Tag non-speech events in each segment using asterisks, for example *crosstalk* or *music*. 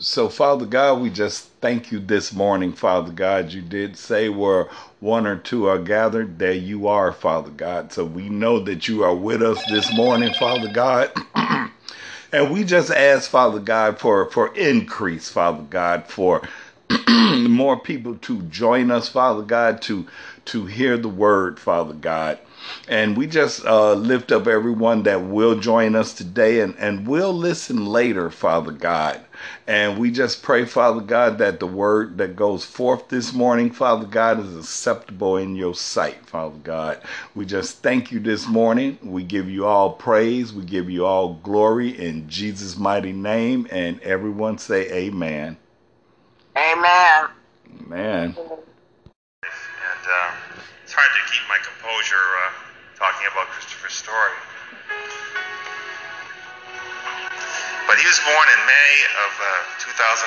so, Father God, we just thank you this morning, Father God. You did say where one or two are gathered, there you are, Father God. So we know that you are with us this morning, Father God. *clears throat* and we just ask, Father God, for, for increase, Father God, for *clears throat* more people to join us, Father God, to to hear the word, Father God. And we just uh, lift up everyone that will join us today and, and will listen later, Father God. And we just pray, Father God, that the word that goes forth this morning, Father God, is acceptable in your sight, Father God. We just thank you this morning. We give you all praise. We give you all glory in Jesus' mighty name. And everyone say amen. Amen. Amen. And uh, it's hard to composure uh, talking about Christopher's story. But he was born in May of uh, 2011.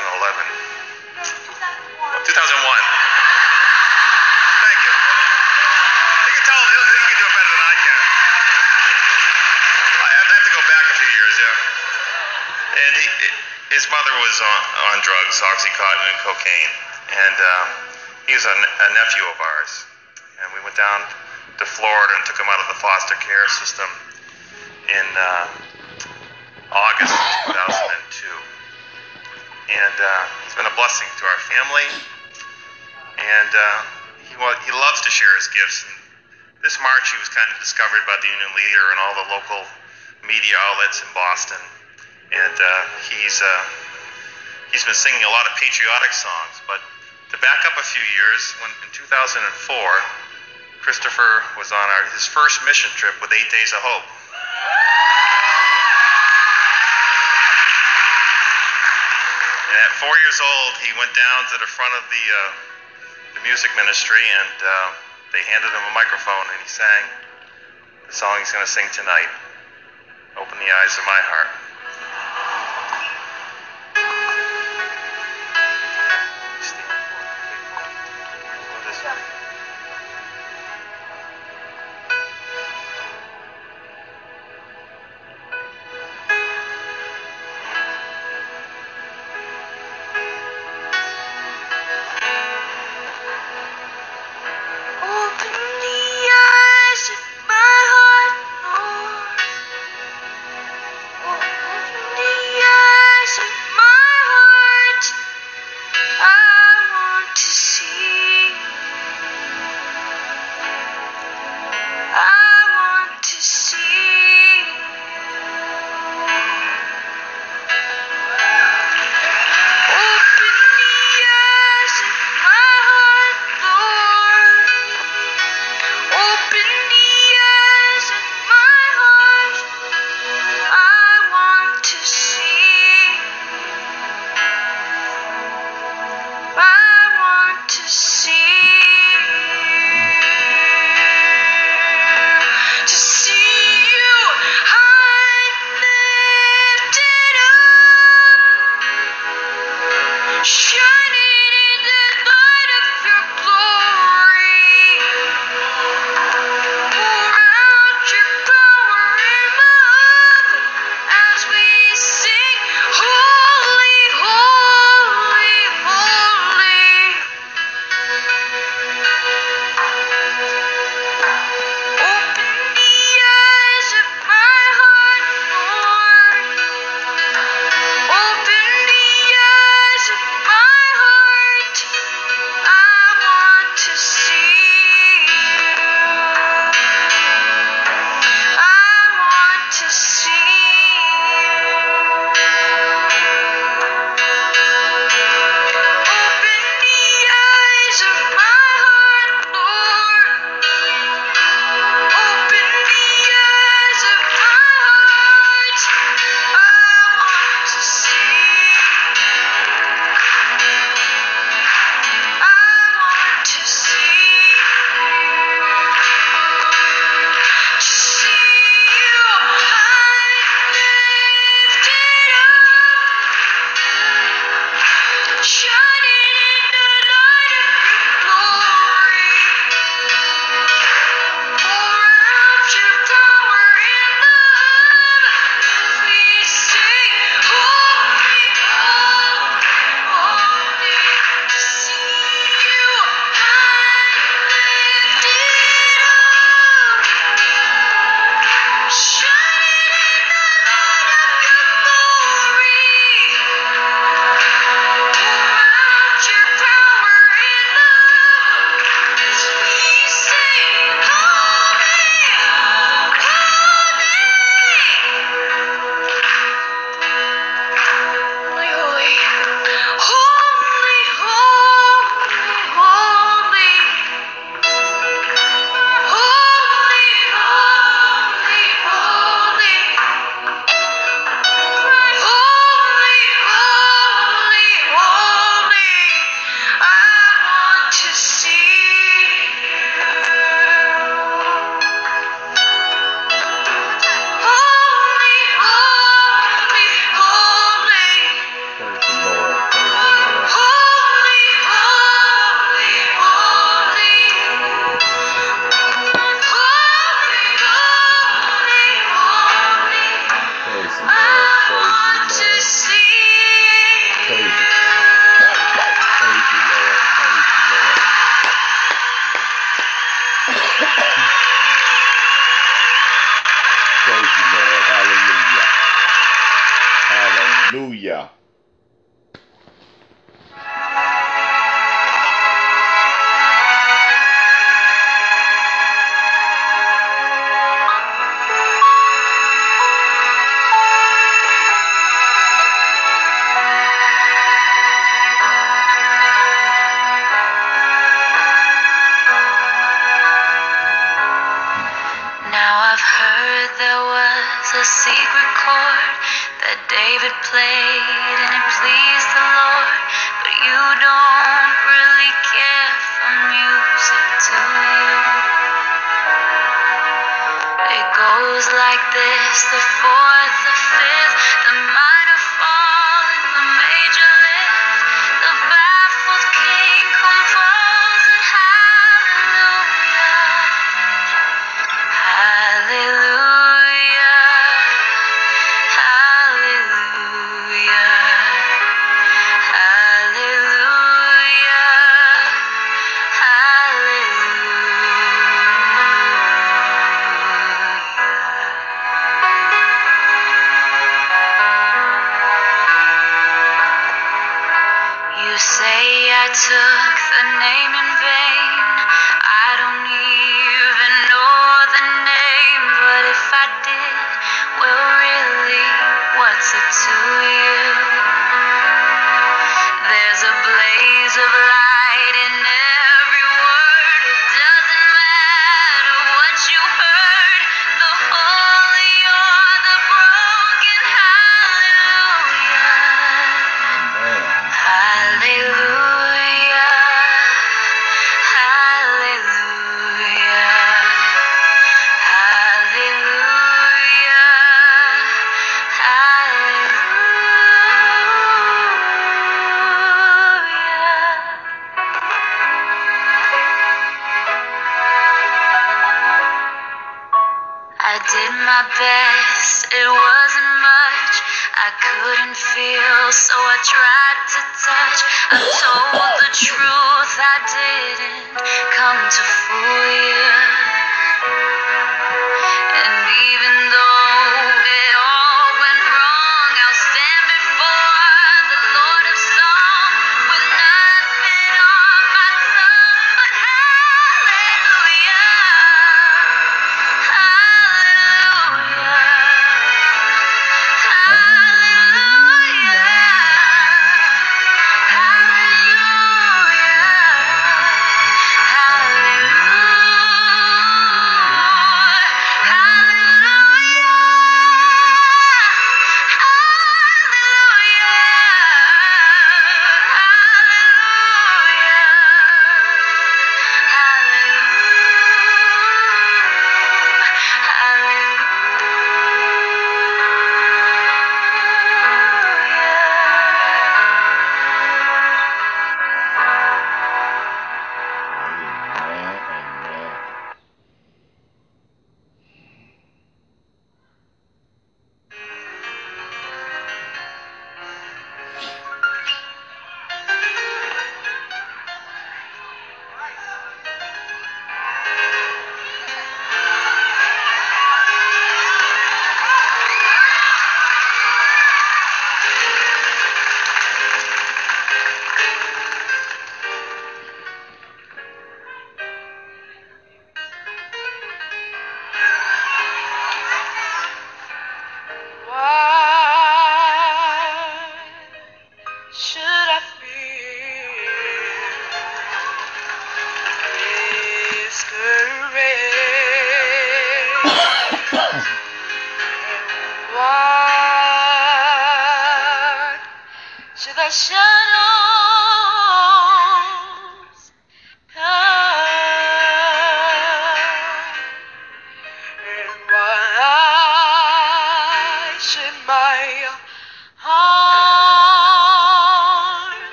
2001. 2001. Thank you. You can tell him he can do it better than I can. I have to go back a few years, yeah. And he, his mother was on, on drugs, Oxycontin and cocaine. And um, he was a, a nephew of ours. And we went down to Florida and took him out of the foster care system in uh, August of 2002. And uh, it's been a blessing to our family. And uh, he, he loves to share his gifts. And this March, he was kind of discovered by the Union Leader and all the local media outlets in Boston. And uh, he's uh, he's been singing a lot of patriotic songs. But to back up a few years, when in 2004, Christopher was on our, his first mission trip with Eight Days of Hope. And at four years old, he went down to the front of the, uh, the music ministry and uh, they handed him a microphone and he sang the song he's going to sing tonight Open the Eyes of My Heart.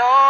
Lord,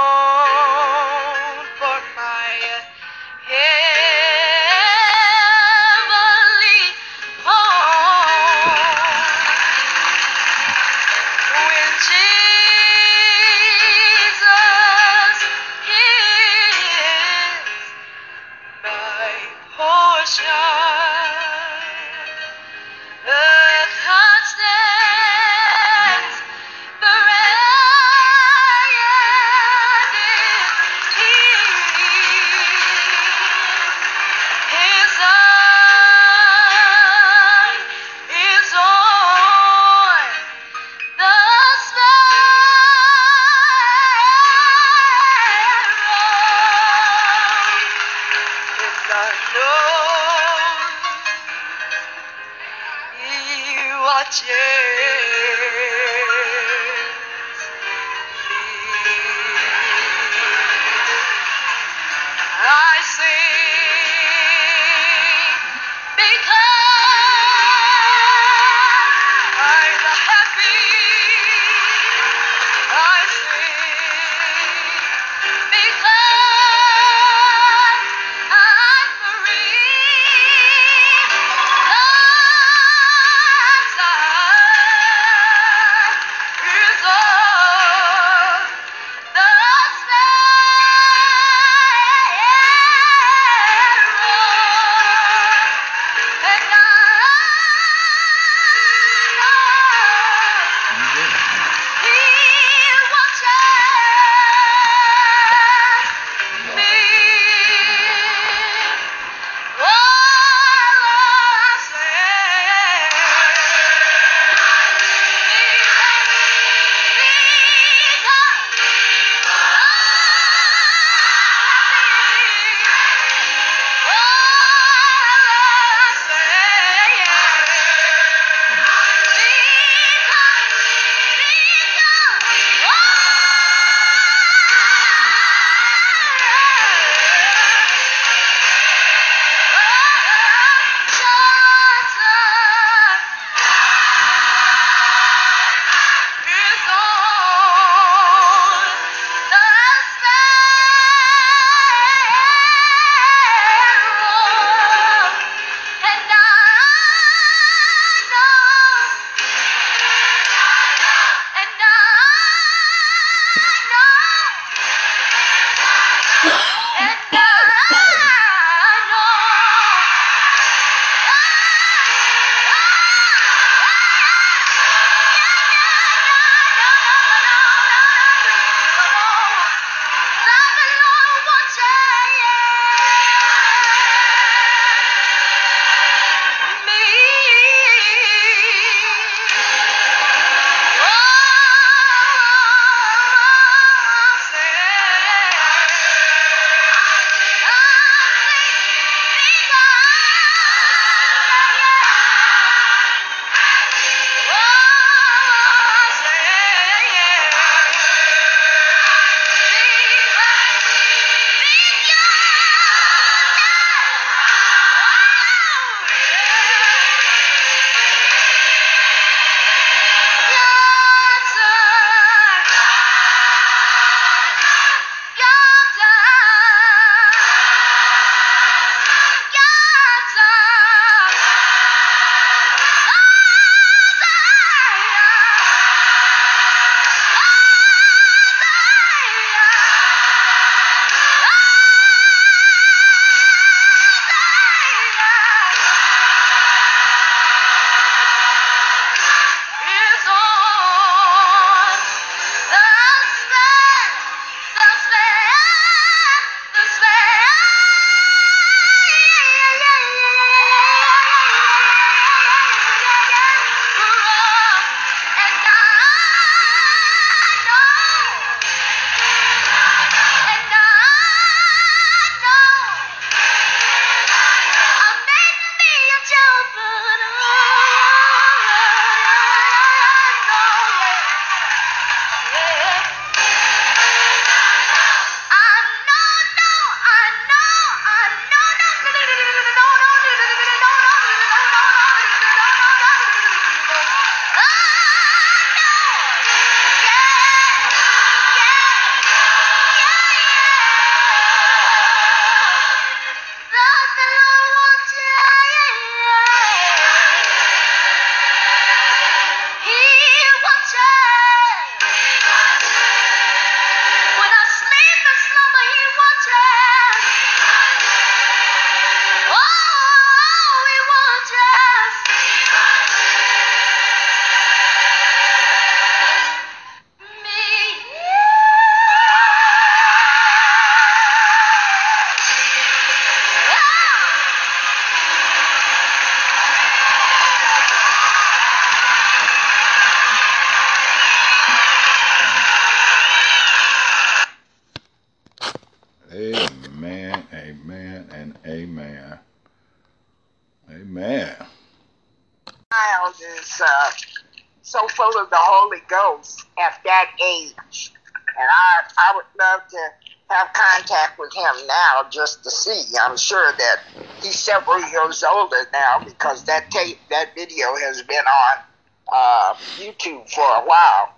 full of the Holy Ghost at that age. And I, I would love to have contact with him now just to see. I'm sure that he's several years older now because that tape, that video has been on uh, YouTube for a while.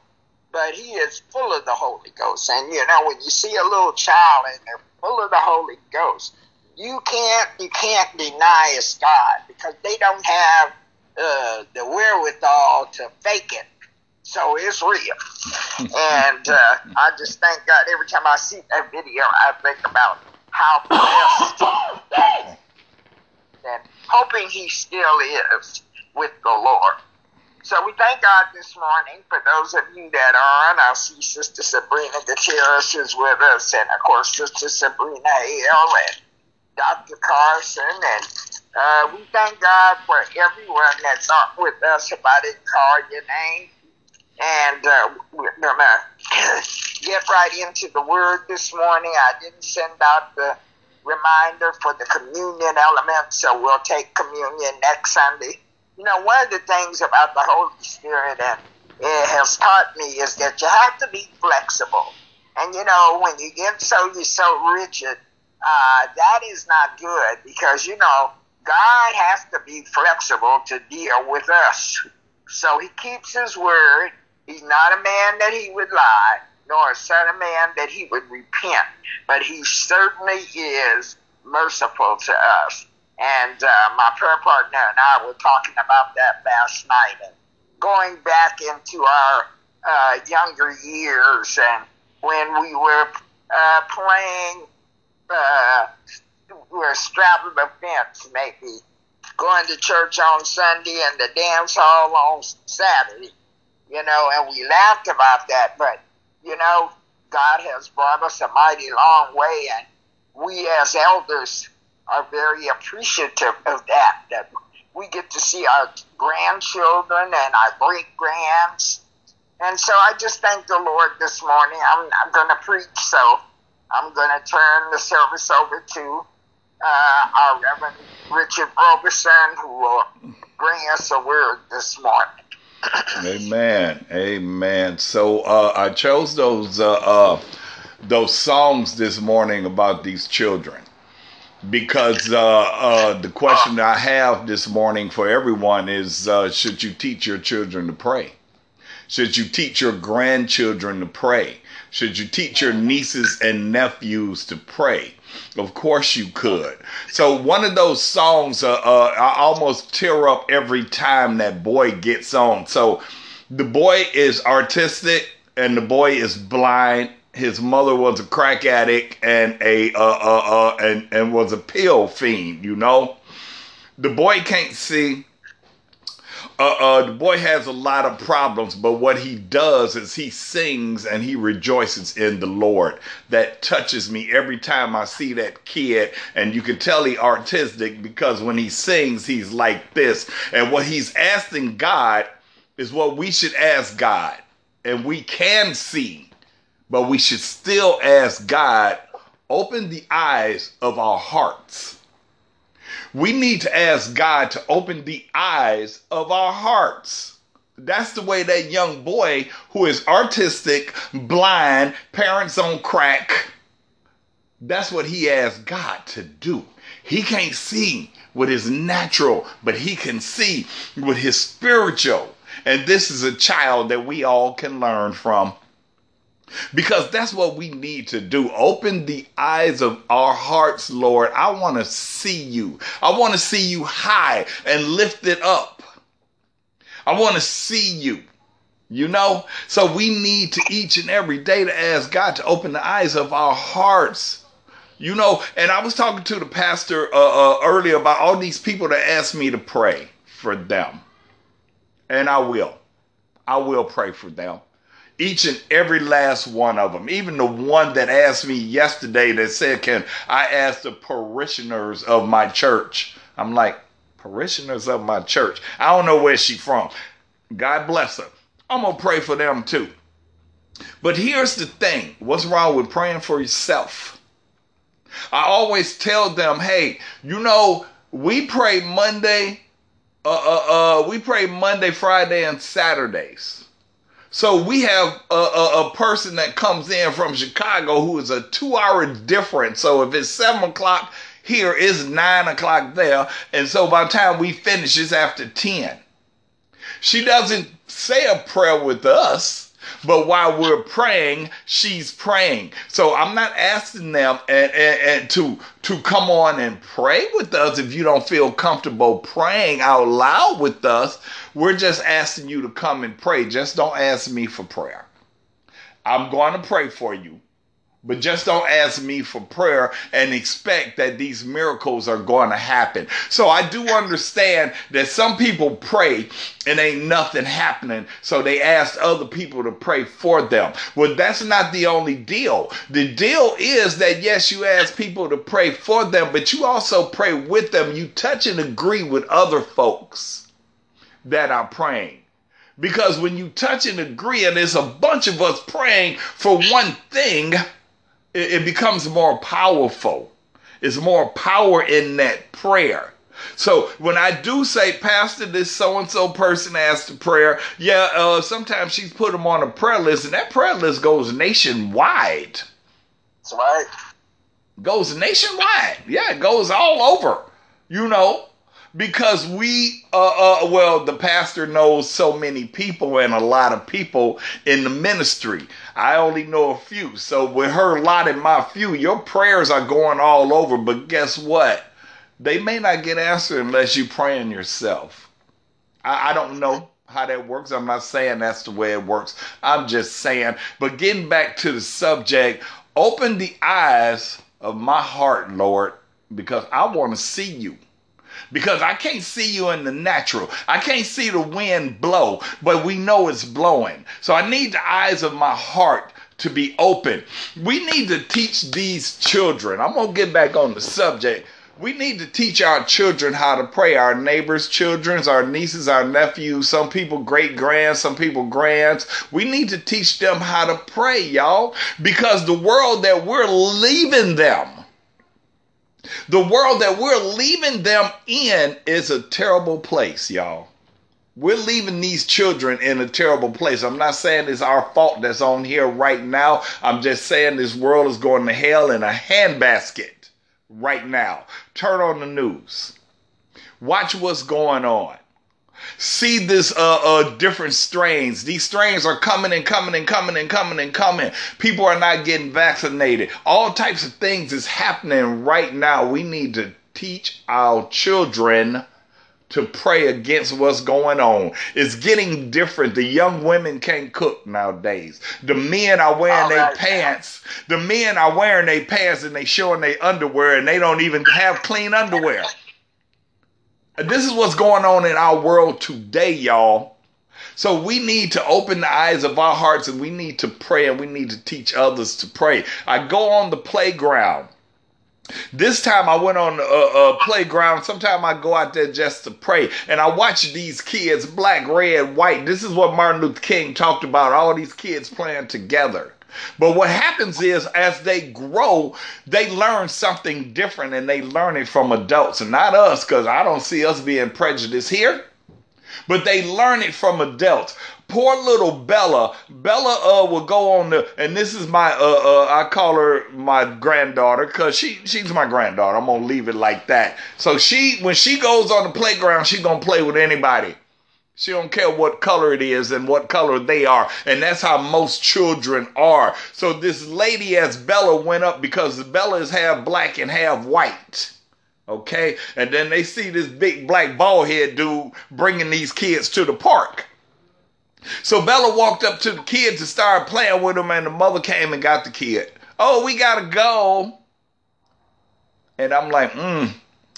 But he is full of the Holy Ghost. And you know, when you see a little child and they're full of the Holy Ghost, you can't you can't deny it's God because they don't have uh, the wherewithal to fake it. So it's real. and uh, I just thank God every time I see that video, I think about how blessed that and hoping he still is with the Lord. So we thank God this morning for those of you that are on. I see Sister Sabrina Gutierrez is with us, and of course Sister Sabrina Hale and Dr. Carson, and uh, we thank God for everyone that's on with us. If I call your name, and uh, we're gonna *laughs* get right into the Word this morning. I didn't send out the reminder for the communion element, so we'll take communion next Sunday. You know, one of the things about the Holy Spirit and it has taught me is that you have to be flexible. And you know, when you get so you're so rigid, uh, that is not good because you know God has to be flexible to deal with us. So He keeps His word. He's not a man that He would lie, nor a son of man that He would repent. But He certainly is merciful to us. And uh, my prayer partner and I were talking about that last night and going back into our uh, younger years and when we were uh, playing uh, we were straddling the fence, maybe going to church on Sunday and the dance hall on Saturday, you know, and we laughed about that. But, you know, God has brought us a mighty long way, and we as elders are very appreciative of that, that we get to see our grandchildren and our great grands. And so I just thank the Lord this morning. I'm, I'm going to preach, so I'm going to turn the service over to uh, our Reverend Richard Roberson, who will bring us a word this morning. Amen. Amen. So uh, I chose those uh, uh, those songs this morning about these children because uh, uh, the question I have this morning for everyone is: uh, Should you teach your children to pray? Should you teach your grandchildren to pray? Should you teach your nieces and nephews to pray? Of course you could. So one of those songs, uh, uh, I almost tear up every time that boy gets on. So the boy is autistic and the boy is blind. His mother was a crack addict and a uh, uh, uh, and and was a pill fiend. You know, the boy can't see uh, uh, the boy has a lot of problems, but what he does is he sings and he rejoices in the Lord. That touches me every time I see that kid, and you can tell he autistic because when he sings, he's like this. And what he's asking God is what we should ask God, and we can see, but we should still ask God, open the eyes of our hearts we need to ask God to open the eyes of our hearts. That's the way that young boy who is autistic, blind, parents on crack, that's what he asked God to do. He can't see with his natural, but he can see with his spiritual. And this is a child that we all can learn from. Because that's what we need to do. Open the eyes of our hearts, Lord. I want to see you. I want to see you high and lifted up. I want to see you. You know? So we need to each and every day to ask God to open the eyes of our hearts. You know, and I was talking to the pastor uh, uh, earlier about all these people that asked me to pray for them. And I will. I will pray for them each and every last one of them. Even the one that asked me yesterday that said, Can I ask the parishioners of my church? I'm like, Parishioners of my church. I don't know where she from. God bless her. I'm going to pray for them too. But here's the thing what's wrong with praying for yourself? I always tell them, hey, you know, we pray Monday, uh, uh, uh, we pray Monday, Friday, and Saturdays. So we have a, a, a, person that comes in from Chicago who is a two hour difference. So if it's seven o'clock here, it's nine o'clock there. And so by the time we finish, it's after 10. She doesn't say a prayer with us. But while we're praying, she's praying. So I'm not asking them and, and, and, to to come on and pray with us if you don't feel comfortable praying out loud with us. We're just asking you to come and pray. Just don't ask me for prayer. I'm going to pray for you. But just don't ask me for prayer and expect that these miracles are going to happen. So I do understand that some people pray and ain't nothing happening. So they ask other people to pray for them. Well, that's not the only deal. The deal is that yes, you ask people to pray for them, but you also pray with them. You touch and agree with other folks that are praying. Because when you touch and agree, and there's a bunch of us praying for one thing, it, it becomes more powerful. It's more power in that prayer. So when I do say, Pastor, this so and so person asked a prayer, yeah, uh, sometimes she's put them on a prayer list, and that prayer list goes nationwide. That's right. Goes nationwide. Yeah, it goes all over. You know, because we uh, uh, well the pastor knows so many people and a lot of people in the ministry. I only know a few. So with her lot and my few your prayers are going all over. But guess what? They may not get answered unless you pray praying yourself. I, I don't know how that works. I'm not saying that's the way it works. I'm just saying. But getting back to the subject open the eyes of my heart lord because i want to see you because I can't see you in the natural. I can't see the wind blow, but we know it's blowing. So I need the eyes of my heart to be open. We need to teach these children. I'm going to get back on the subject. We need to teach our children how to pray. Our neighbors' children, our nieces, our nephews, some people great grands, some people grands. We need to teach them how to pray, y'all, because the world that we're leaving them the world that we're leaving them in is a terrible place, y'all. We're leaving these children in a terrible place. I'm not saying it's our fault that's on here right now. I'm just saying this world is going to hell in a handbasket right now. Turn on the news. Watch what's going on see this uh, uh different strains. These strains are coming and coming and coming and coming and coming. People are not getting vaccinated. All types of things is happening right now. We need to teach our children to pray against what's going on. It's getting different. The young women can't cook nowadays. The men are wearing their pants. The men are wearing their pants and they showing their underwear and they don't even have clean underwear. This is what's going on in our world today, y'all. So we need to open the eyes of our hearts and we need to pray and we need to teach others to pray. I go on the playground. This time I went on a, a playground. Sometimes I go out there just to pray and I watch these kids, black, red, white. This is what Martin Luther King talked about all these kids playing together. But what happens is, as they grow, they learn something different and they learn it from adults and not us, because I don't see us being prejudiced here. But they learn it from adults. Poor little Bella. Bella uh, will go on the, and this is my, uh, uh, I call her my granddaughter because she, she's my granddaughter. I'm gonna leave it like that. So she, when she goes on the playground, she's gonna play with anybody. She don't care what color it is and what color they are. And that's how most children are. So this lady as Bella went up because Bella is half black and half white. Okay? And then they see this big black bald head dude bringing these kids to the park. So Bella walked up to the kids and started playing with them and the mother came and got the kid. Oh, we gotta go. And I'm like, mm,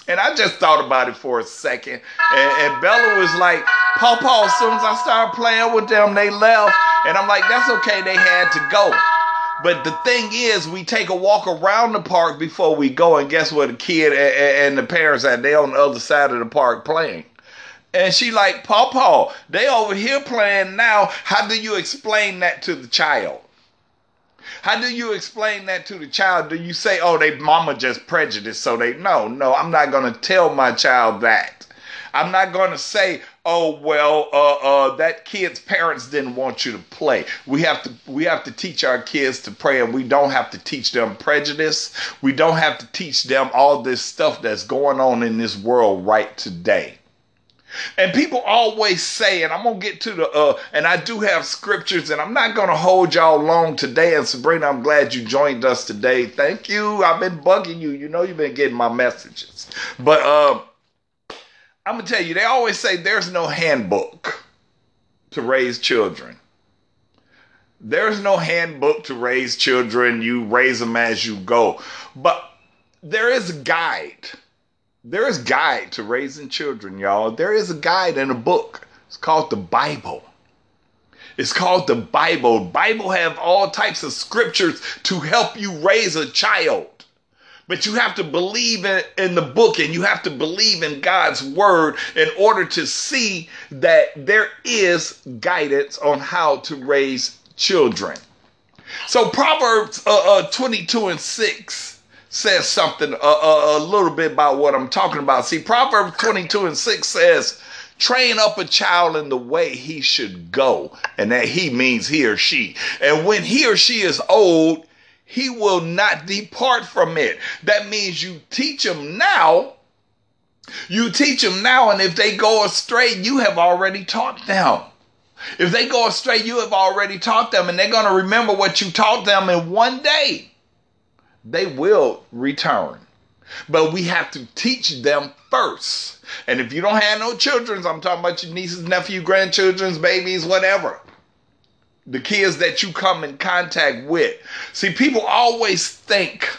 and I just thought about it for a second. And, and Bella was like, Paw Paw, as soon as I started playing with them, they left. And I'm like, that's okay, they had to go. But the thing is, we take a walk around the park before we go, and guess what? The kid and, and the parents are they on the other side of the park playing. And she like, Paw Paw, they over here playing now. How do you explain that to the child? How do you explain that to the child? Do you say, oh, they mama just prejudiced, so they no, no, I'm not gonna tell my child that. I'm not going to say, "Oh well, uh, uh, that kid's parents didn't want you to play." We have to we have to teach our kids to pray, and we don't have to teach them prejudice. We don't have to teach them all this stuff that's going on in this world right today. And people always say, and I'm gonna get to the uh, and I do have scriptures, and I'm not gonna hold y'all long today. And Sabrina, I'm glad you joined us today. Thank you. I've been bugging you. You know you've been getting my messages. But uh, I'm gonna tell you, they always say there's no handbook to raise children. There's no handbook to raise children. You raise them as you go. But there is a guide there is guide to raising children, y'all. There is a guide in a book. It's called the Bible. It's called the Bible. Bible have all types of scriptures to help you raise a child. But you have to believe in, in the book and you have to believe in God's word in order to see that there is guidance on how to raise children. So Proverbs uh, uh, 22 and 6 says something a, a, a little bit about what I'm talking about. See, Proverbs 22 and 6 says, train up a child in the way he should go. And that he means he or she. And when he or she is old, he will not depart from it. That means you teach him now. You teach them now, and if they go astray, you have already taught them. If they go astray, you have already taught them, and they're going to remember what you taught them in one day they will return. But we have to teach them first. And if you don't have no children, I'm talking about your nieces, nephews, grandchildren's, babies, whatever. The kids that you come in contact with. See, people always think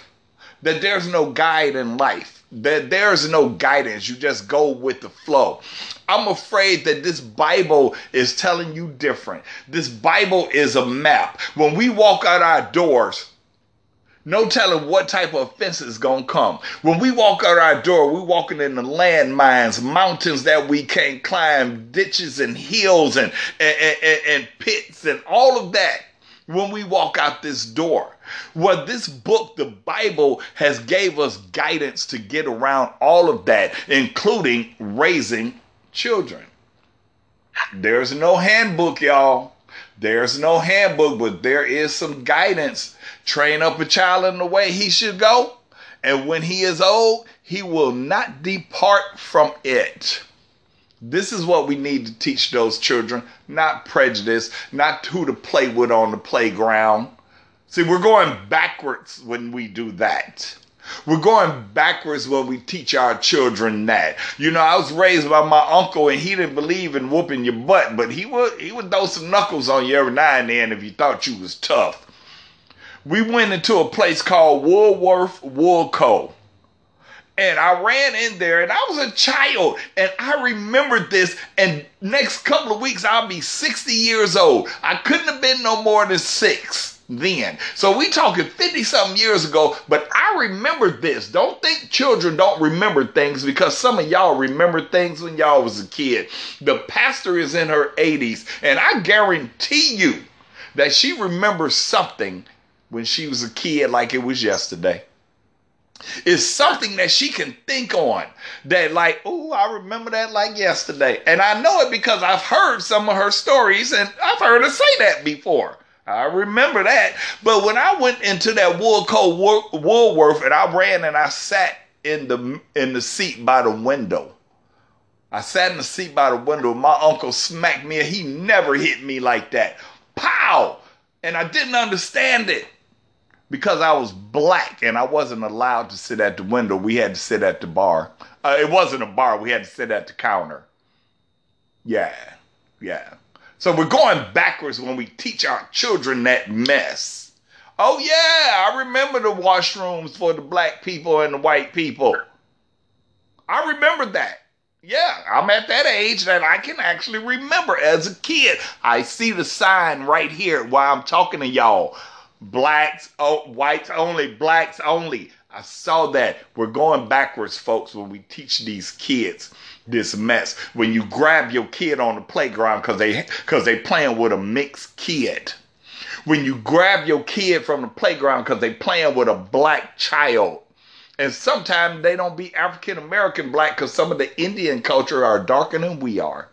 that there's no guide in life, that there's no guidance. You just go with the flow. I'm afraid that this Bible is telling you different. This Bible is a map. When we walk out our doors, no telling what type of offense is gonna come. When we walk out our door, we walking in the landmines, mountains that we can't climb, ditches and hills and, and, and, and pits and all of that when we walk out this door. Well, this book, the Bible, has gave us guidance to get around all of that, including raising children. There's no handbook, y'all. There's no handbook, but there is some guidance Train up a child in the way he should go, and when he is old, he will not depart from it. This is what we need to teach those children, not prejudice, not who to play with on the playground. See, we're going backwards when we do that. We're going backwards when we teach our children that. You know, I was raised by my uncle and he didn't believe in whooping your butt, but he would he would throw some knuckles on you every now and then if you thought you was tough we went into a place called Woolworth Woolco. And I ran in there and I was a child and I remembered this. And next couple of weeks, I'll be 60 years old. I couldn't have been no more than six then. So we talking 50 something years ago, but I remember this. Don't think children don't remember things because some of y'all remember things when y'all was a kid. The pastor is in her 80s and I guarantee you that she remembers something when she was a kid like it was yesterday. It's something that she can think on that, like, oh, I remember that like yesterday. And I know it because I've heard some of her stories and I've heard her say that before. I remember that. But when I went into that Woolco Woolworth and I ran and I sat in the in the seat by the window. I sat in the seat by the window. My uncle smacked me and he never hit me like that. Pow! And I didn't understand it because I was black and I wasn't allowed to sit at the window, we had to sit at the bar. Uh, it wasn't a bar, we had to sit at the counter. Yeah, yeah. So we're going backwards when we teach our children that mess. Oh, yeah, I remember the washrooms for the black people and the white people. I remember that. Yeah, I'm at that age that I can actually remember as a kid. I see the sign right here while I'm talking to y'all blacks, oh, whites only, blacks only. I saw that. We're going backwards, folks, when we teach these kids this mess. When you grab your kid on the playground because they because they playing with a mixed kid. When you grab your kid from the playground because they playing with a black child. And sometimes they don't be African American black because some of the Indian culture are darker than we are.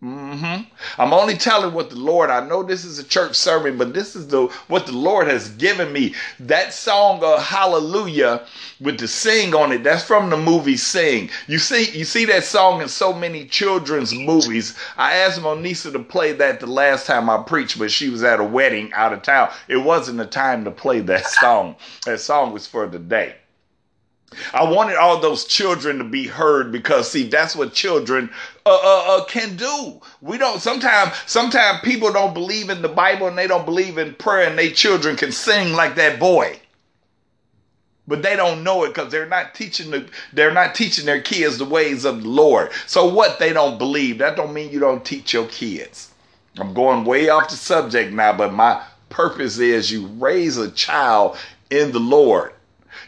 Hmm I'm only telling what the Lord. I know this is a church sermon, but this is the what the Lord has given me. That song, of Hallelujah, with the sing on it. That's from the movie Sing. You see, you see that song in so many children's movies. I asked Monisa to play that the last time I preached, but she was at a wedding out of town. It wasn't the time to play that *laughs* song. That song was for the day. I wanted all those children to be heard because see that's what children uh, uh, uh, can do. We don't sometimes sometimes people don't believe in the Bible and they don't believe in prayer and they children can sing like that boy. But they don't know it because they're not teaching the they're not teaching their kids the ways of the Lord. So what they don't believe, that don't mean you don't teach your kids. I'm going way off the subject now, but my purpose is you raise a child in the Lord.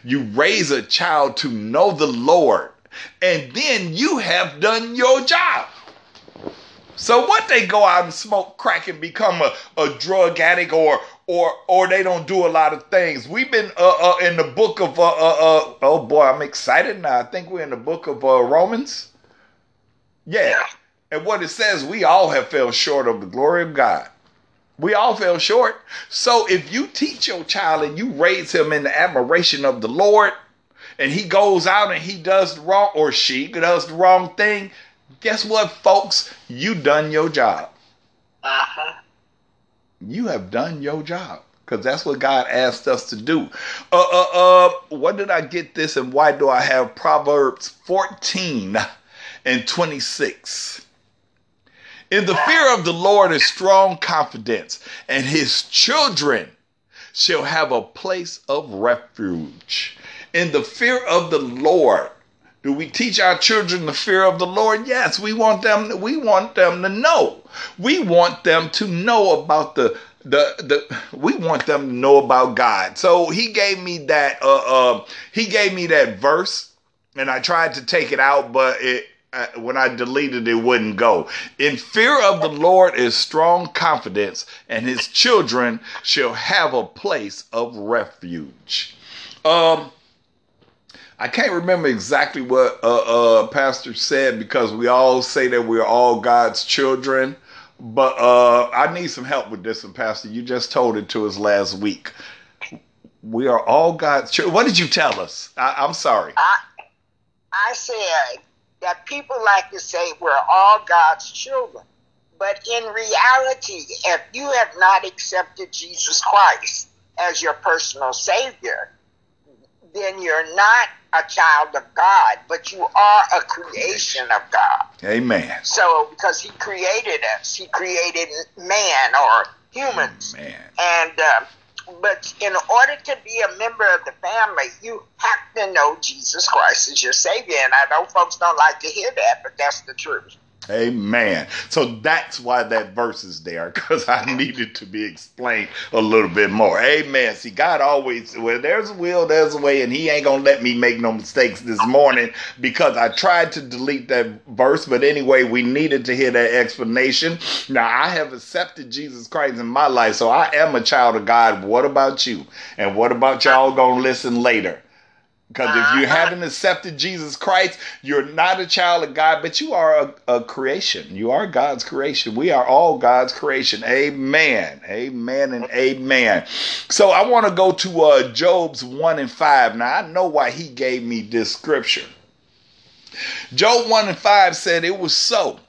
You raise a child to know the Lord, and then you have done your job. So what they go out and smoke crack and become a, a drug addict or or or they don't do a lot of things. We've been uh, uh in the book of uh, uh uh oh boy, I'm excited now. I think we're in the book of uh, Romans. Yeah. And what it says, we all have fell short of the glory of God. We all fell short. So if you teach your child and you raise him in the admiration of the Lord, and he goes out and he does the wrong, or she does the wrong thing, guess what, folks? You done your job. Uh-huh. You have done your job. Because that's what God asked us to do. Uh uh uh what did I get this and why do I have Proverbs 14 and 26? In the fear of the Lord is strong confidence, and his children shall have a place of refuge. In the fear of the Lord, do we teach our children the fear of the Lord? Yes, we want them we want them to know. We want them to know about the the the we want them to know about God. So he gave me that uh uh he gave me that verse and I tried to take it out but it uh, when I deleted it wouldn't go. In fear of the Lord is strong confidence, and his children shall have a place of refuge. Um, I can't remember exactly what uh, uh, Pastor said because we all say that we're all God's children. But uh, I need some help with this one, Pastor. You just told it to us last week. We are all God's children. What did you tell us? I, I'm sorry. I I said that people like to say we're all God's children. But in reality, if you have not accepted Jesus Christ as your personal Savior, then you're not a child of God, but you are a creation of God. Amen. So, because He created us, He created man or humans. Man. And, uh, but in order to be a member of the family, you have to know Jesus Christ as your Savior. And I know folks don't like to hear that, but that's the truth. Amen. So that's why that verse is there, because I needed to be explained a little bit more. Amen. See, God always, where there's a will, there's a way, and He ain't gonna let me make no mistakes this morning because I tried to delete that verse, but anyway, we needed to hear that explanation. Now I have accepted Jesus Christ in my life, so I am a child of God. What about you? And what about y'all gonna listen later? Because if you haven't accepted Jesus Christ, you're not a child of God, but you are a, a, creation. You are God's creation. We are all God's creation. Amen. Amen and amen. So I want to go to uh, Job's 1 and 5. Now I know why he gave me this scripture. Job 1 and 5 said it was so.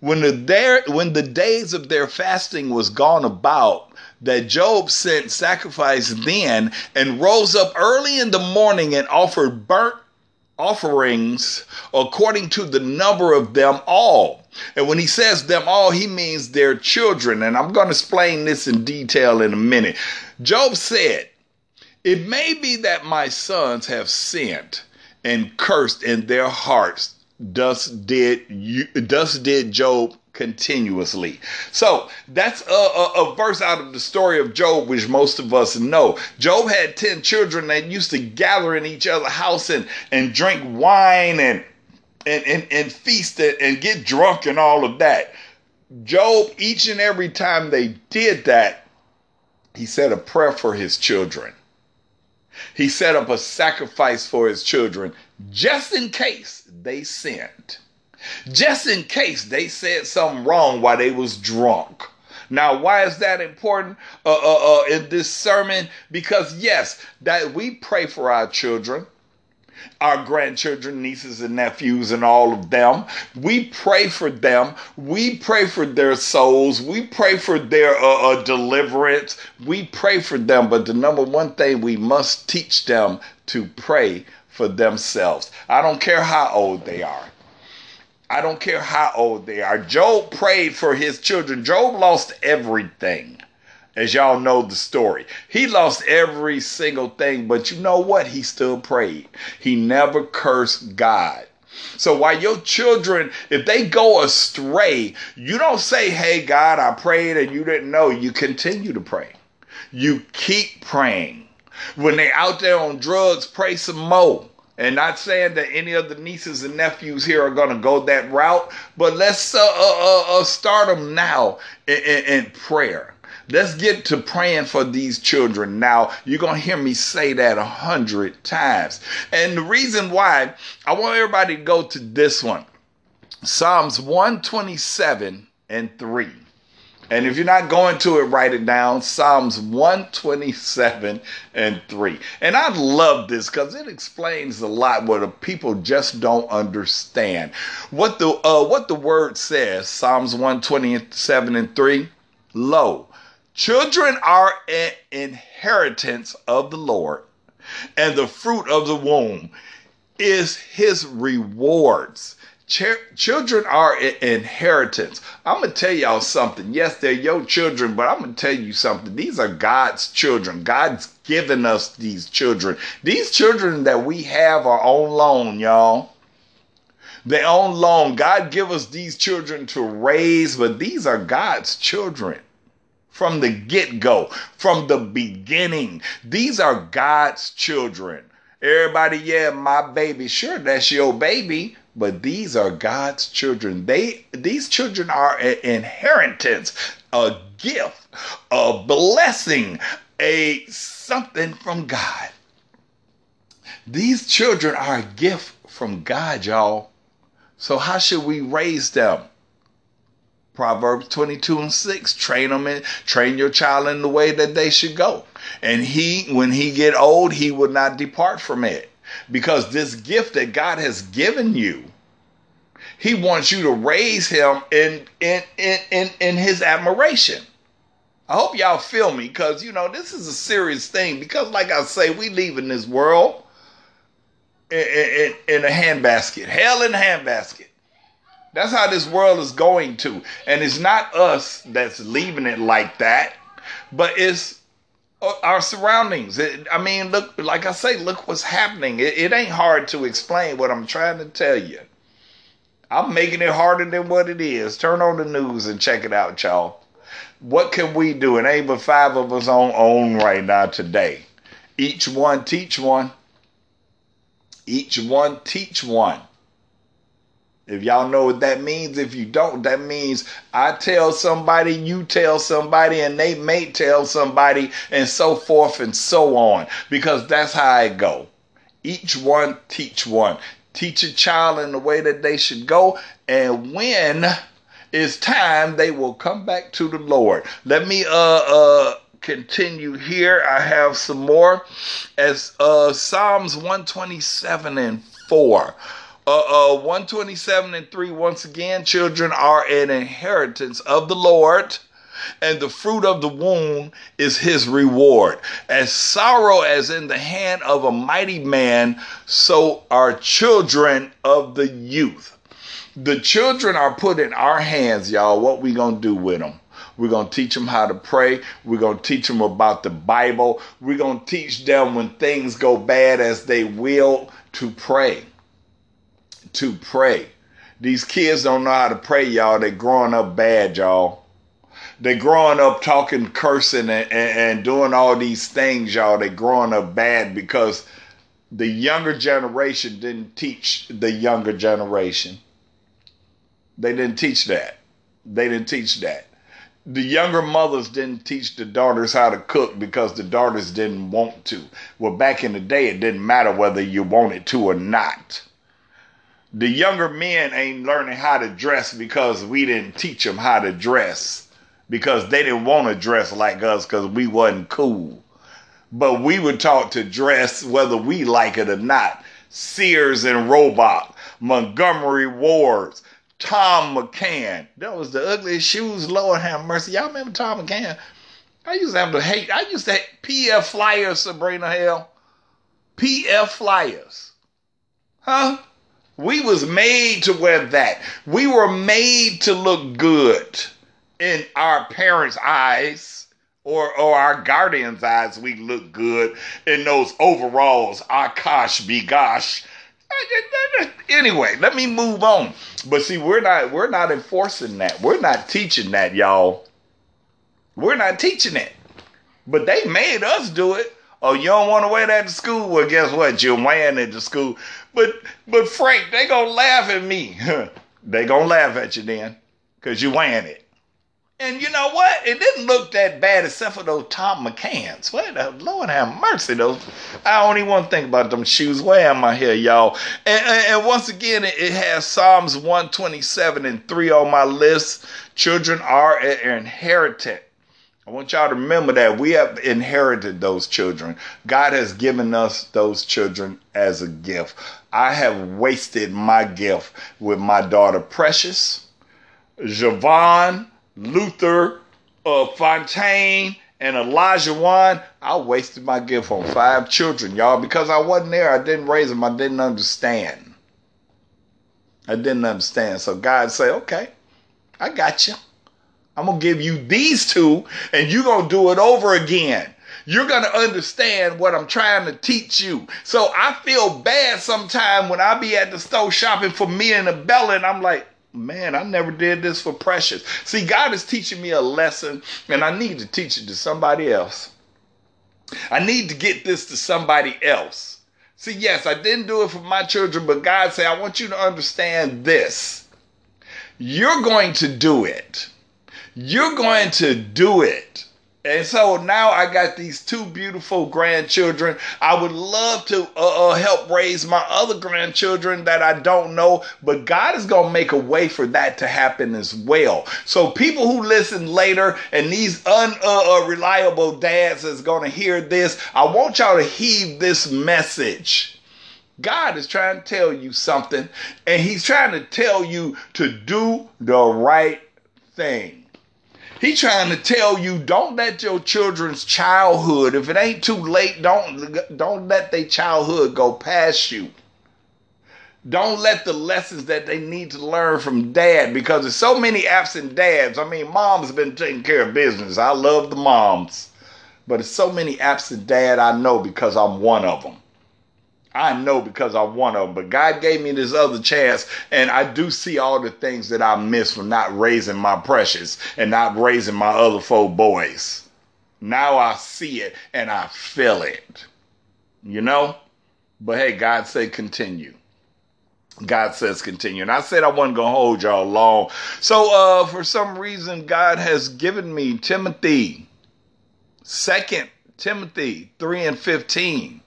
When the, their, when the days of their fasting was gone about, that Job sent sacrifice then and rose up early in the morning and offered burnt offerings according to the number of them all. And when he says them all, he means their children. And I'm going to explain this in detail in a minute. Job said, It may be that my sons have sinned and cursed in their hearts. Thus did you, thus did Job continuously. So that's a, a, a, verse out of the story of Job, which most of us know. Job had 10 children that used to gather in each other's house and, and drink wine and, and, and, and feast and, and get drunk and all of that. Job, each and every time they did that, he said a prayer for his children. He set up a sacrifice for his children just in case they sinned. Just in case they said something wrong while they was drunk. Now, why is that important uh, uh, uh, in this sermon? Because yes, that we pray for our children our grandchildren, nieces, and nephews, and all of them. We pray for them. We pray for their souls. We pray for their uh, uh, deliverance. We pray for them. But the number one thing we must teach them to pray for themselves. I don't care how old they are. I don't care how old they are. Job prayed for his children. Job lost everything as y'all know the story. He lost every single thing, but you know what? He still prayed. He never cursed God. So while your children, if they go astray, you don't say, Hey, God, I prayed and you didn't know. You continue to pray. You keep praying. When they out there on drugs, pray some more. And not saying that any of the nieces and nephews here are going to go that route, but let's uh, uh, uh, uh start them now in, in, in prayer. Let's get to praying for these children. Now, you're going to hear me say that a hundred times. And the reason why I want everybody to go to this one Psalms 127 and 3. And if you're not going to it, write it down. Psalms 127 and 3. And I love this because it explains a lot what the people just don't understand. What the uh, what the word says, Psalms 127 and 3. Lo, Children are an inheritance of the Lord, and the fruit of the womb is his rewards. Ch- children are an inheritance. I'm going to tell y'all something. Yes, they're your children, but I'm going to tell you something. These are God's children. God's given us these children. These children that we have are on loan, y'all. They're on loan. God give us these children to raise, but these are God's children from the get go, from the beginning. These are God's children. Everybody, yeah, my baby. Sure, that's your baby, but these are God's children. They these children are an inheritance, a gift, a blessing, a something from God. These children are a gift from God, y'all. So how should we raise them? Proverbs 22 and 6. Train them in, train your child in the way that they should go. And he, when he get old, he will not depart from it. Because this gift that God has given you, he wants you to raise him in in in in, in his admiration. I hope y'all feel me because you know this is a serious thing. Because like I say, we leave in this world in, in, in a handbasket, hell in a handbasket. That's how this world is going to. And it's not us that's leaving it like that, but it's Uh, our surroundings. It, I mean, look, like I say, look what's happening. It, it ain't hard to explain what I'm trying to tell you. I'm making it harder than what it is. Turn on the news and check it out, y'all. What can we do? And ain't but five of us on own right now today. Each one teach one. Each one teach one. If y'all know what that means, if you don't, that means I tell somebody, you tell somebody, and they may tell somebody, and so forth and so on, because that's how I go. Each one teach one. Teach a child in the way that they should go, and when it's time, they will come back to the Lord. Let me uh uh continue here. I have some more as uh Psalms 127 and 4. Uh, uh, 127 and 3 once again children are an inheritance of the lord and the fruit of the womb is his reward. As sorrow as in the hand of a mighty man so are children of the youth. The children are put in our hands y'all. What we gonna do with them we're going to teach them how to pray. We're going to teach them about the Bible. We're going to teach them when things go bad as they will to pray to pray. These kids don't know how to pray, y'all. They're growing up bad, y'all. They're growing up talking, cursing, and, and, and doing all these things, y'all. They're growing up bad because the younger generation didn't teach the younger generation. They didn't teach that. They didn't teach that. the younger mothers didn't teach the daughters how to cook because the daughters didn't want to. Well, back in the day, it didn't matter whether you wanted to or not. The younger men ain't learning how to dress because we didn't teach them how to dress because they didn't want to dress like us because we wasn't cool. But we were taught to dress whether we like it or not. Sears and Roebuck, Montgomery Wards, Thom McAn That was the ugliest shoes, Lord have mercy. Y'all remember Thom McAn I used to have to hate. I used to hate PF Flyers, Sabrina Hell. PF Flyers. Huh? We was made to wear that. We were made to look good in our parents' eyes or, or our guardian's eyes. We look good in those overalls. OshKosh B'gosh. Anyway, let me move on. But see, we're not we're not enforcing that. We're not teaching that, y'all. We're not teaching it. But they made us do it. Oh, you don't want to wear that to school? Well, guess what? You're wearing it to school. But but Frank, they gonna laugh at me. *laughs* they gonna laugh at you then, cause you wearing it. And you know what? It didn't look that bad except for those Thom McAns. What the Lord have mercy, those. I don't even want to think about them shoes. Where am I here, y'all? And, and, and once again, it, has Psalms 127 and 3 on my list. Children are an inheritance. I want y'all to remember that we have inherited those children. God has given us those children as a gift. I have wasted my gift with my daughter Precious, Javon, Luther, uh, Fontaine, and Elijah Wan. I wasted my gift on five children, y'all, because I wasn't there. I didn't raise them. I didn't understand. I didn't understand. So God said, okay, I got you. I'm going to give you these two, and you're going to do it over again. You're going to understand what I'm trying to teach you. So I feel bad sometimes when I be at the store shopping for me and the Bella, and I'm like, man, I never did this for Precious. See, God is teaching me a lesson, and I need to teach it to somebody else. I need to get this to somebody else. See, yes, I didn't do it for my children, but God said, I want you to understand this. You're going to do it. You're going to do it. And so now I got these two beautiful grandchildren. I would love to uh, uh, help raise my other grandchildren that I don't know, but God is going to make a way for that to happen as well. So people who listen later and these unreliable uh, uh dads is going to hear this, I want y'all to heed this message. God is trying to tell you something, and He's trying to tell you to do the right thing. He trying to tell you don't let your children's childhood, if it ain't too late, don't don't let their childhood go past you. Don't let the lessons that they need to learn from dad because there's so many absent dads. I mean, mom's been taking care of business. I love the moms. But there's so many absent dad I know because I'm one of them. I know because I want them, but God gave me this other chance, and I do see all the things that I missed from not raising my precious and not raising my other four boys. Now I see it and I feel it. You know? But hey, God said continue. God says continue. And I said I wasn't going to hold y'all long. So uh for some reason God has given me Timothy, Second Timothy 3 and 15.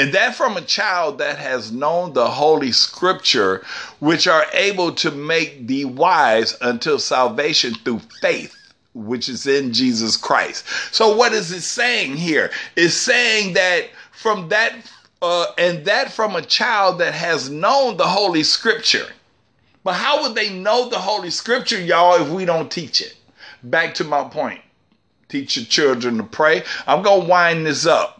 And that from a child that has known the Holy Scripture, which are able to make thee wise until salvation through faith which is in Jesus Christ. So what is it saying here? It's saying that from that uh, and that from a child that has known the Holy Scripture. But how would they know the Holy Scripture, y'all, if we don't teach it? Back to my point. Teach your children to pray. I'm gonna wind this up.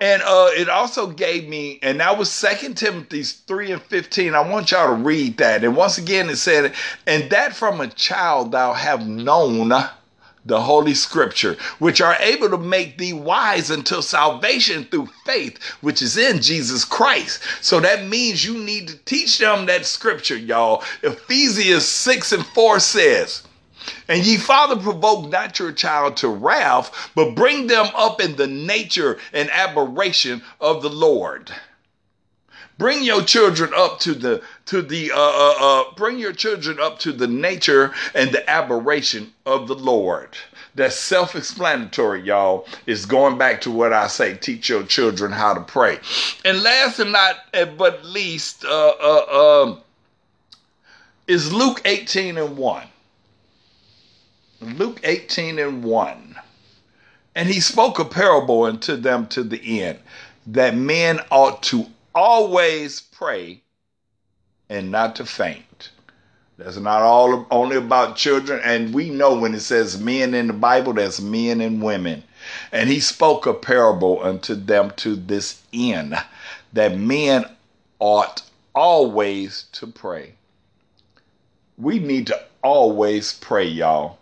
And uh, it also gave me, and that was Second Timothy 3 and 15. I want y'all to read that. And once again, it said, And that from a child thou have known the Holy Scripture, which are able to make thee wise until salvation through faith, which is in Jesus Christ. So that means you need to teach them that Scripture, y'all. Ephesians 6 and 4 says, and ye father provoke not your child to wrath, but bring them up in the nature and admiration of the Lord. Bring your children up to the to the uh, uh, uh, bring your children up to the nature and the aberration of the Lord. That's self-explanatory, y'all. Is going back to what I say: teach your children how to pray. And last and not eh, but least, uh, uh, um, is Luke 18 and 1. Luke 18 and 1. And he spoke a parable unto them to the end that men ought to always pray and not to faint. That's not all only about children. And we know when it says men in the Bible, that's men and women. And he spoke a parable unto them to this end that men ought always to pray. We need to always pray, y'all.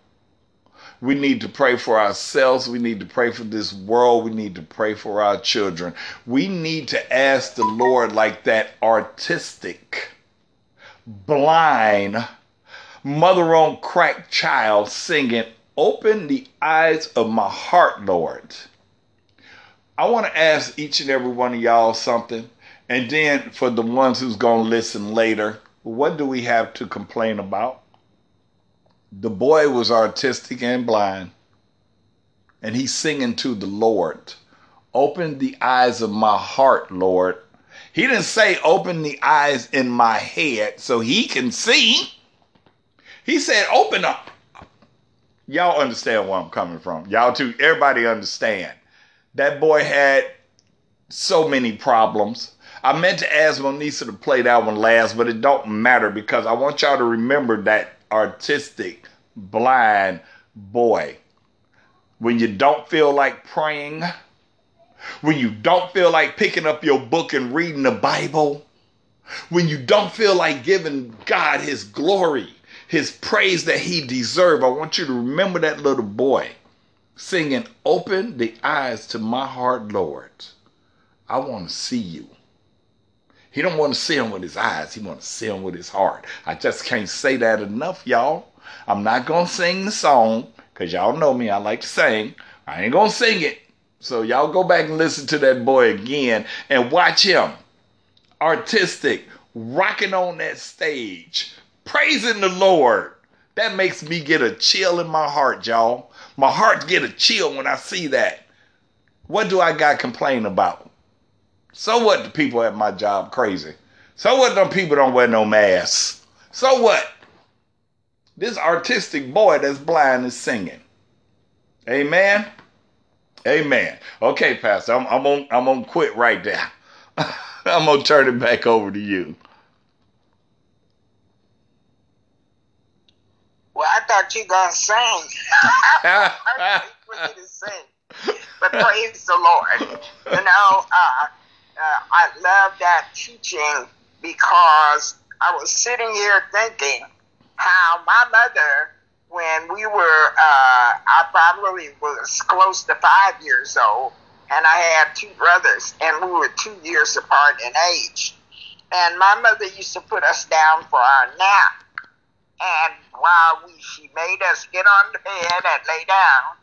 We need to pray for ourselves. We need to pray for this world. We need to pray for our children. We need to ask the Lord like that autistic, blind, mother on crack child singing, Open the eyes of my heart, Lord. I want to ask each and every one of y'all something. And then for the ones who's going to listen later, what do we have to complain about? The boy was autistic and blind, and he's singing to the Lord. Open the eyes of my heart, Lord. He didn't say open the eyes in my head so he can see. He said open up. Y'all understand where I'm coming from. Y'all too, everybody understand. That boy had so many problems. I meant to ask Monisa to play that one last, but it don't matter because I want y'all to remember that autistic, blind boy. When you don't feel like praying, when you don't feel like picking up your book and reading the Bible, when you don't feel like giving God his glory, his praise that he deserves, I want you to remember that little boy singing, Open the eyes to my heart, Lord. I want to see you. He don't want to see him with his eyes. He want to see him with his heart. I just can't say that enough, y'all. I'm not going to sing the song because y'all know me. I like to sing. I ain't going to sing it. So y'all go back and listen to that boy again and watch him. Autistic, rocking on that stage, praising the Lord. That makes me get a chill in my heart, y'all. My heart get a chill when I see that. What do I got to complain about? So what the people at my job crazy? So what them people don't wear no masks? So what? This autistic boy that's blind is singing. Amen. Amen. Okay, Pastor, I'm, I'm gonna I'm gonna quit right there. *laughs* I'm gonna turn it back over to you. Well, I thought you gonna sing. *laughs* I was sing, but *laughs* praise the Lord. You know, uh, uh, I love that teaching because I was sitting here thinking how my mother, when we were, uh, I probably was close to five years old, and I had two brothers, and we were two years apart in age. And my mother used to put us down for our nap. And while we, she made us get on the bed and lay down,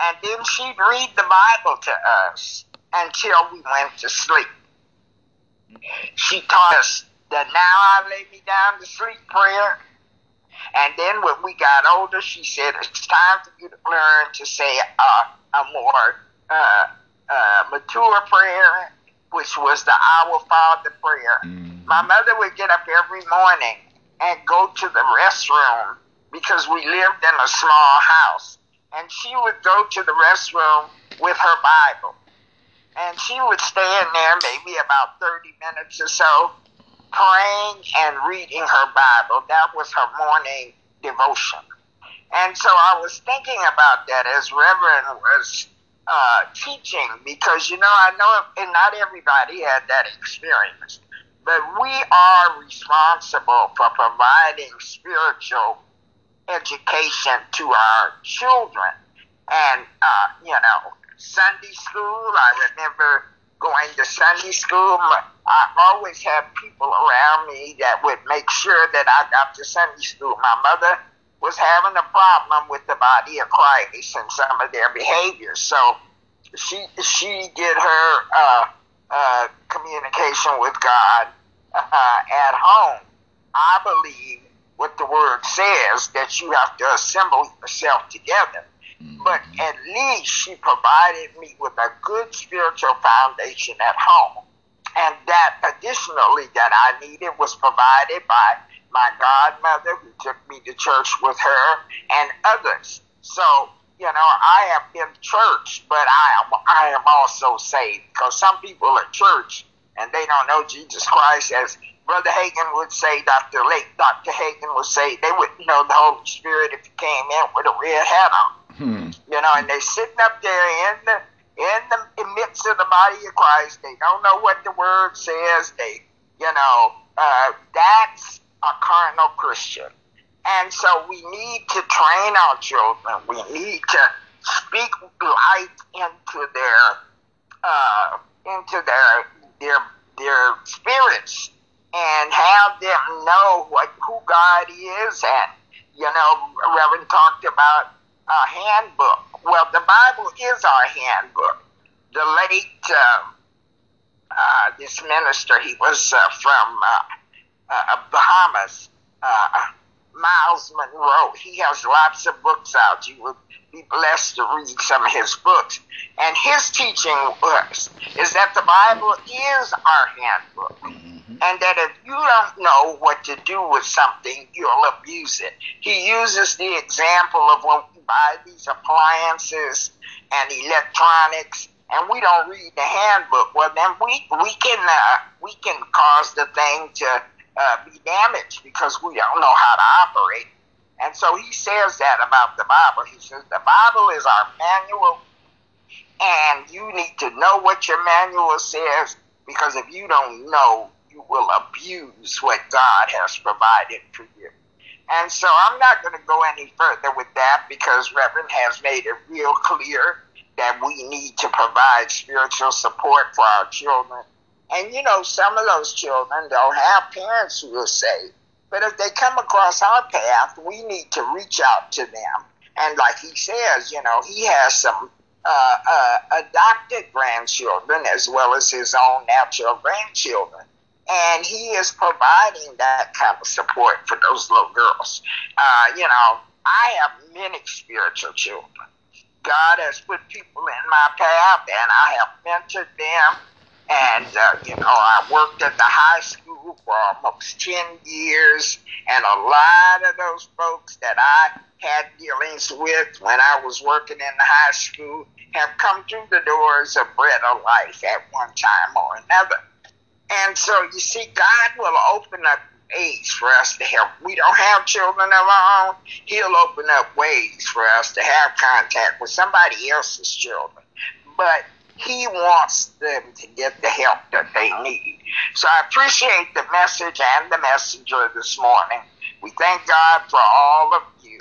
and then she'd read the Bible to us until we went to sleep. She taught us the now I lay me down to sleep prayer. And then when we got older, she said, it's time for you to learn to say uh, a more uh, uh, mature prayer, which was the Our Father prayer. Mm-hmm. My mother would get up every morning and go to the restroom because we lived in a small house. And she would go to the restroom with her Bible and she would stay in there maybe about 30 minutes or so, praying and reading her Bible. That was her morning devotion. And so I was thinking about that as Reverend was uh, teaching because, you know, I know and not everybody had that experience, but we are responsible for providing spiritual education to our children. And, uh, you know, Sunday school. I remember going to Sunday school. I always had people around me that would make sure that I got to Sunday school. My mother was having a problem with the body of Christ and some of their behaviors, so she she did her uh, uh, communication with God uh, at home, I believe what the word says that you have to assemble yourself together. But at least she provided me with a good spiritual foundation at home. And that additionally that I needed was provided by my godmother who took me to church with her and others. So, you know, I have been church, but I am I am also saved because some people are church and they don't know Jesus Christ as Brother Hagin would say, Dr. Lake, Dr. Hagin would say, they wouldn't know the Holy Spirit if he came in with a red hat on. Hmm. You know, and they're sitting up there in the in the midst of the body of Christ. They don't know what the word says. They, you know, uh, that's a carnal Christian. And so we need to train our children. We need to speak light into their uh, into their their their spirits and have them know what who God is. And you know, Reverend talked about a handbook. Well, the Bible is our handbook. The late uh, uh, this minister, he was uh, from uh, uh, Bahamas. Uh, Myles Munroe. He has lots of books out. You would be blessed to read some of his books. And his teaching was is that the Bible is our handbook. Mm-hmm. And that if you don't know what to do with something, you'll abuse it. He uses the example of when buy these appliances and electronics and we don't read the handbook. Well, then we we can uh, we can cause the thing to uh, be damaged because we don't know how to operate. And so he says that about the Bible. He says the Bible is our manual, and you need to know what your manual says because if you don't know, you will abuse what God has provided for you. And so I'm not going to go any further with that because Reverend has made it real clear that we need to provide spiritual support for our children and you know, some of those children don't have parents who will say, but if they come across our path, we need to reach out to them. And like he says, you know, he has some uh, uh, adopted grandchildren as well as his own natural grandchildren. And he is providing that kind of support for those little girls. Uh, you know, I have many spiritual children. God has put people in my path, and I have mentored them and, uh, you know, I worked at the high school for almost 10 years, and a lot of those folks that I had dealings with when I was working in the high school have come through the doors of Bread of Life at one time or another. And so, you see, God will open up ways for us to help. We don't have children of our own. He'll open up ways for us to have contact with somebody else's children. But he wants them to get the help that they need. So I appreciate the message and the messenger this morning. We thank God for all of you.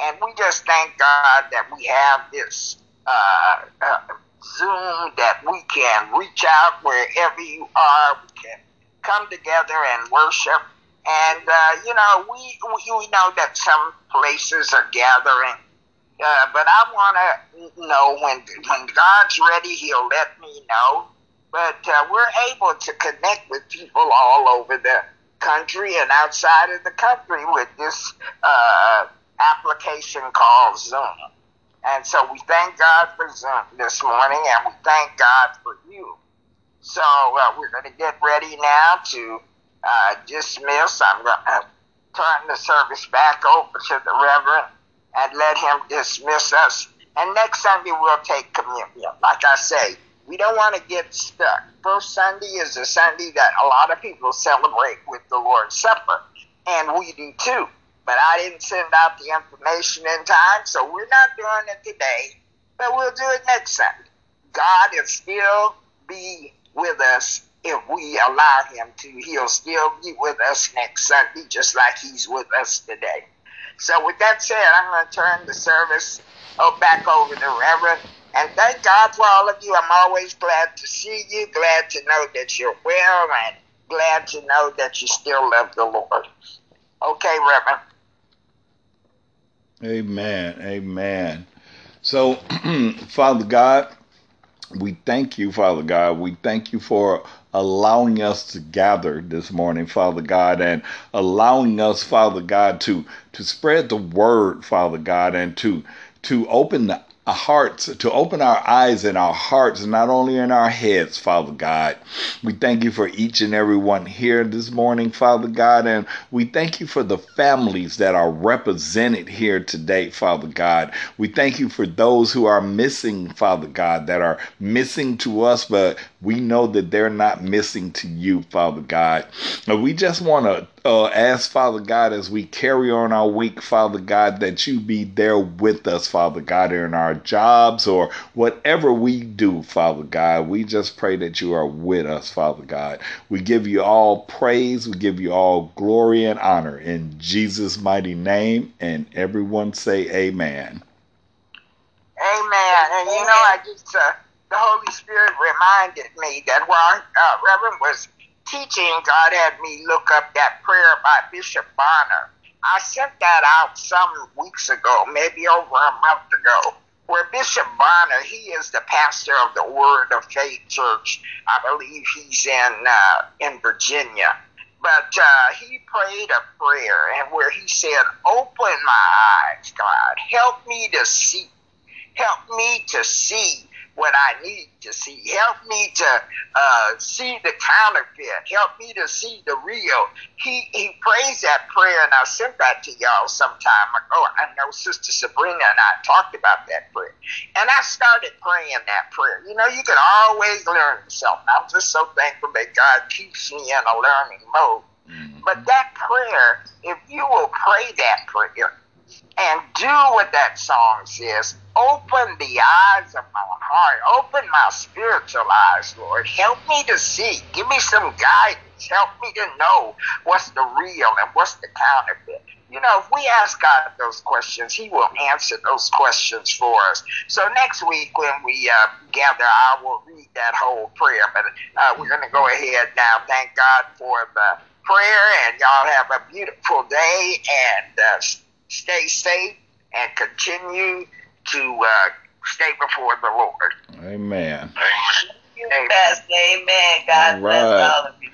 And we just thank God that we have this uh, uh, Zoom that we can reach out wherever you are. We can come together and worship. And, uh, you know, we, we, we know that some places are gathering uh, but I want to know when when God's ready, He'll let me know. But uh, we're able to connect with people all over the country and outside of the country with this uh, application called Zoom. And so we thank God for Zoom this morning, and we thank God for you. So uh, we're going to get ready now to uh, dismiss. I'm going to turn the service back over to the Reverend and let him dismiss us. And next Sunday we'll take communion. Like I say, we don't want to get stuck. First Sunday is a Sunday that a lot of people celebrate with the Lord's Supper, and we do too. But I didn't send out the information in time, so we're not doing it today, but we'll do it next Sunday. God will still be with us if we allow Him to. He'll still be with us next Sunday, just like He's with us today. So with that said, I'm going to turn the service oh, back over to Reverend. And thank God for all of you. I'm always glad to see you, glad to know that you're well, and glad to know that you still love the Lord. Okay, Reverend. Amen. Amen. So, *clears throat* Father God, We thank you, Father God. We thank you for allowing us to gather this morning, Father God, and allowing us, Father God, to to spread the word, Father God, and to to open the hearts, to open our eyes and our hearts, not only in our heads, Father God. We thank you for each and every one here this morning, Father God, and we thank you for the families that are represented here today, Father God. We thank you for those who are missing, Father God, that are missing to us, but we know that they're not missing to you, Father God. And we just want to uh, ask, Father God, as we carry on our week, Father God, that you be there with us, Father God, in our jobs or whatever we do, Father God. We just pray that you are with us, Father God. We give you all praise, we give you all glory and honor in Jesus' mighty name. And everyone say, Amen. Amen. And you know, I just, uh, the Holy Spirit reminded me that while uh, Reverend was teaching, God had me look up that prayer by Bishop Bonner. I sent that out some weeks ago, maybe over a month ago, where Bishop Bonner, he is the pastor of the Word of Faith Church. I believe he's in uh, in Virginia. But uh, he prayed a prayer, and where he said, "Open my eyes, God, help me to see, help me to see what I need to see. Help me to uh, see the counterfeit. Help me to see the real. He he prays that prayer, and I sent that to y'all some time ago. I know Sister Sabrina and I talked about that prayer, and I started praying that prayer. You know, you can always learn something. I'm just so thankful that God keeps me in a learning mode. Mm-hmm. But that prayer, if you will pray that prayer and do what that song says, Open the eyes of my heart. Open my spiritual eyes, Lord. Help me to see. Give me some guidance. Help me to know what's the real and what's the counterfeit. You know, if we ask God those questions, He will answer those questions for us. So next week when we uh, gather, I will read that whole prayer. But uh, we're going to go ahead now. Thank God for the prayer, and y'all have a beautiful day and uh, stay safe and continue to uh, stay before the Lord. Amen. Amen. Amen. God all right. bless all of you.